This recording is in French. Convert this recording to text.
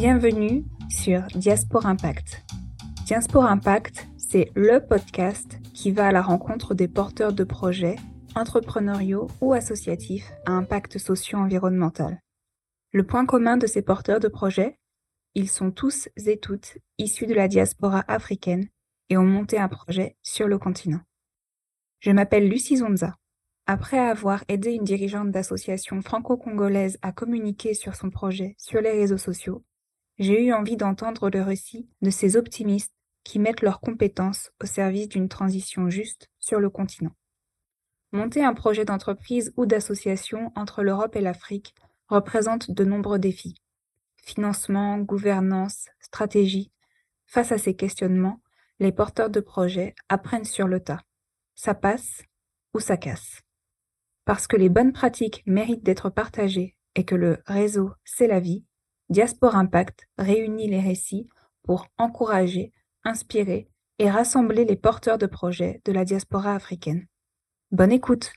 Bienvenue sur Diaspora Impact. Diaspora Impact, c'est le podcast qui va à la rencontre des porteurs de projets entrepreneuriaux ou associatifs à impact socio-environnemental. Le point commun de ces porteurs de projets, ils sont tous et toutes issus de la diaspora africaine et ont monté un projet sur le continent. Je m'appelle Lucie Zonza. Après avoir aidé une dirigeante d'association franco-congolaise à communiquer sur son projet sur les réseaux sociaux, j'ai eu envie d'entendre le récit de ces optimistes qui mettent leurs compétences au service d'une transition juste sur le continent. Monter un projet d'entreprise ou d'association entre l'Europe et l'Afrique représente de nombreux défis. Financement, gouvernance, stratégie. Face à ces questionnements, les porteurs de projets apprennent sur le tas. Ça passe ou ça casse. Parce que les bonnes pratiques méritent d'être partagées et que le réseau, c'est la vie, Diaspora Impact réunit les récits pour encourager, inspirer et rassembler les porteurs de projets de la diaspora africaine. Bonne écoute